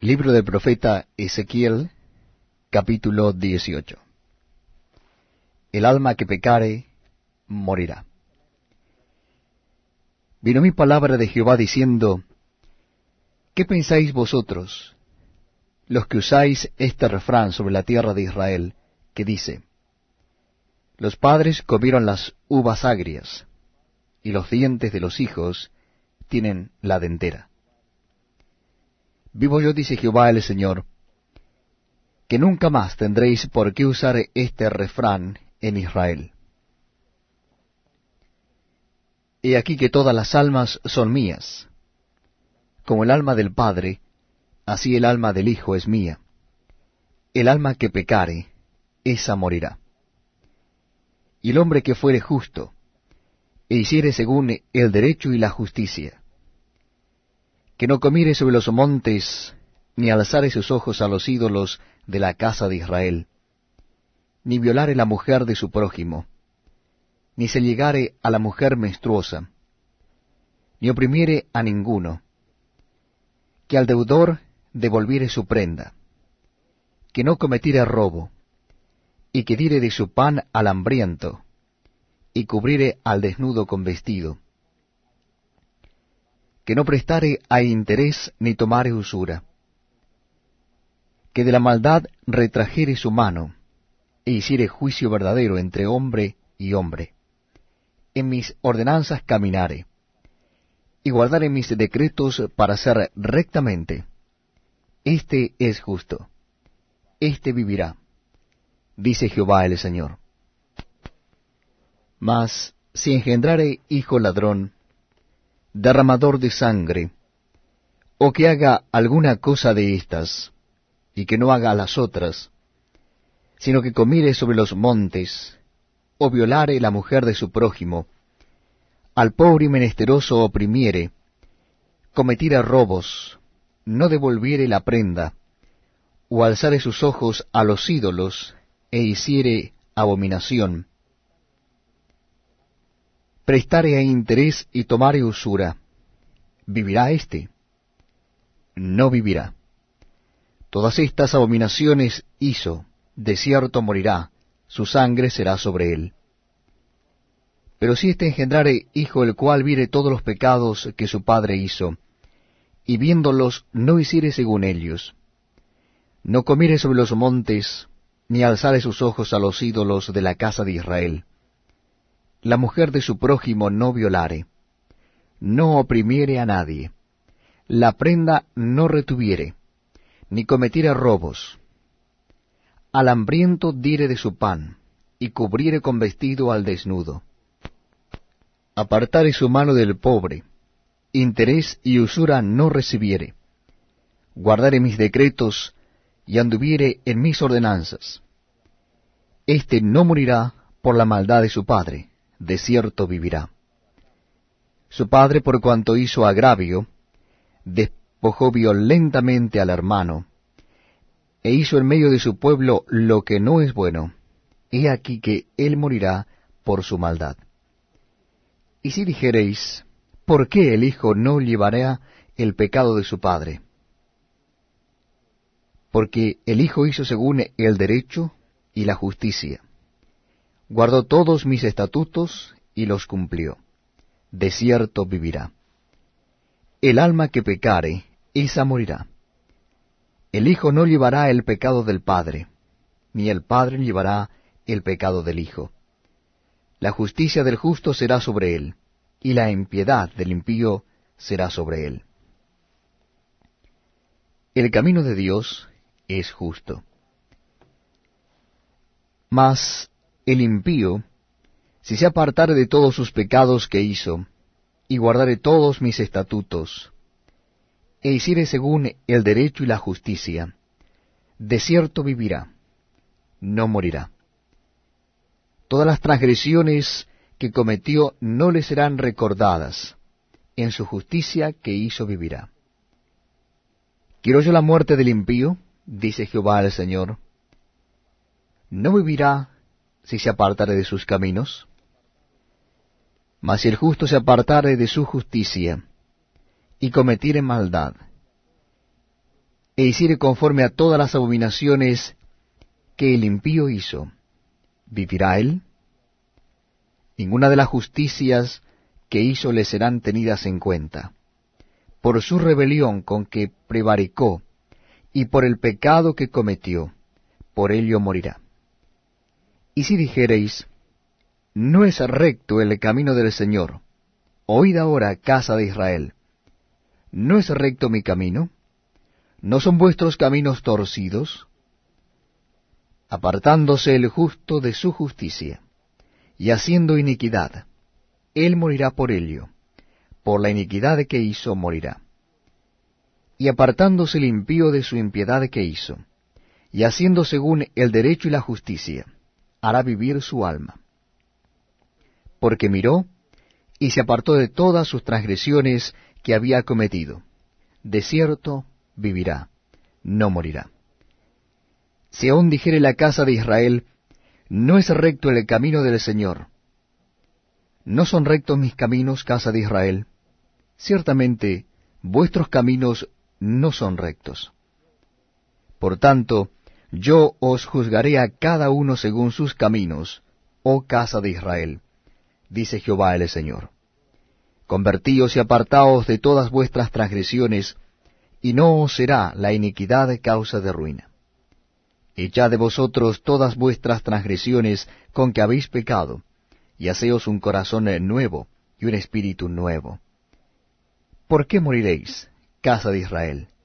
Libro del profeta Ezequiel, capítulo 18. El alma que pecare, morirá. Vino mi palabra de Jehová diciendo, ¿Qué pensáis vosotros, los que usáis este refrán sobre la tierra de Israel, que dice, Los padres comieron las uvas agrias, y los dientes de los hijos tienen la dentera? Vivo yo, dice Jehová el Señor, que nunca más tendréis por qué usar este refrán en Israel. He aquí que todas las almas son mías. Como el alma del Padre, así el alma del Hijo es mía. El alma que pecare, esa morirá. Y el hombre que fuere justo, e hiciere según el derecho y la justicia, que no comiere sobre los montes, ni alzare sus ojos a los ídolos de la casa de Israel, ni violare la mujer de su prójimo, ni se llegare a la mujer menstruosa, ni oprimiere a ninguno, que al deudor devolviere su prenda, que no cometiere robo, y que diere de su pan al hambriento, y cubriere al desnudo con vestido, que no prestare a interés ni tomare usura, que de la maldad retrajere su mano, e hiciere juicio verdadero entre hombre y hombre. En mis ordenanzas caminare, y guardare mis decretos para hacer rectamente. Este es justo, este vivirá, dice Jehová el Señor. Mas si engendrare hijo ladrón, derramador de sangre, o que haga alguna cosa de estas, y que no haga las otras, sino que comiere sobre los montes, o violare la mujer de su prójimo, al pobre y menesteroso oprimiere, cometiere robos, no devolviere la prenda, o alzare sus ojos a los ídolos, e hiciere abominación, prestare a interés y tomare usura, ¿vivirá éste? No vivirá. Todas estas abominaciones hizo, de cierto morirá, su sangre será sobre él. Pero si éste engendrare hijo el cual viere todos los pecados que su padre hizo, y viéndolos no hiciere según ellos, no comiere sobre los montes, ni alzare sus ojos a los ídolos de la casa de Israel, la mujer de su prójimo no violare, no oprimiere a nadie, la prenda no retuviere, ni cometiere robos, al hambriento diere de su pan, y cubriere con vestido al desnudo. Apartare su mano del pobre, interés y usura no recibiere, guardare mis decretos, y anduviere en mis ordenanzas. Este no morirá por la maldad de su padre, de cierto vivirá. Su padre, por cuanto hizo agravio, despojó violentamente al hermano, e hizo en medio de su pueblo lo que no es bueno. He aquí que él morirá por su maldad. Y si dijereis, ¿por qué el hijo no llevará el pecado de su padre? Porque el hijo hizo según el derecho y la justicia guardó todos mis estatutos y los cumplió. De cierto vivirá. El alma que pecare, esa morirá. El Hijo no llevará el pecado del Padre, ni el Padre llevará el pecado del Hijo. La justicia del justo será sobre él, y la impiedad del impío será sobre él. El camino de Dios es justo. Mas el impío, si se apartare de todos sus pecados que hizo, y guardare todos mis estatutos, e hiciere según el derecho y la justicia, de cierto vivirá, no morirá. Todas las transgresiones que cometió no le serán recordadas, en su justicia que hizo vivirá. ¿Quiero yo la muerte del impío? dice Jehová el Señor. No vivirá si se apartare de sus caminos? Mas si el justo se apartare de su justicia, y cometiere maldad, e hiciere conforme a todas las abominaciones que el impío hizo, ¿vivirá él? Ninguna de las justicias que hizo le serán tenidas en cuenta. Por su rebelión con que prevaricó, y por el pecado que cometió, por ello morirá. Y si dijereis, no es recto el camino del Señor, oíd ahora, casa de Israel, ¿no es recto mi camino? ¿No son vuestros caminos torcidos? Apartándose el justo de su justicia, y haciendo iniquidad, él morirá por ello, por la iniquidad que hizo morirá. Y apartándose el impío de su impiedad que hizo, y haciendo según el derecho y la justicia, hará vivir su alma. Porque miró, y se apartó de todas sus transgresiones que había cometido. De cierto vivirá, no morirá. Si aún dijere la casa de Israel, no es recto el camino del Señor. ¿No son rectos mis caminos, casa de Israel? Ciertamente, vuestros caminos no son rectos. Por tanto, yo os juzgaré a cada uno según sus caminos, oh casa de Israel, dice Jehová el Señor. Convertíos y apartaos de todas vuestras transgresiones, y no os será la iniquidad causa de ruina. Echad de vosotros todas vuestras transgresiones con que habéis pecado, y haceos un corazón nuevo y un espíritu nuevo. ¿Por qué moriréis, casa de Israel?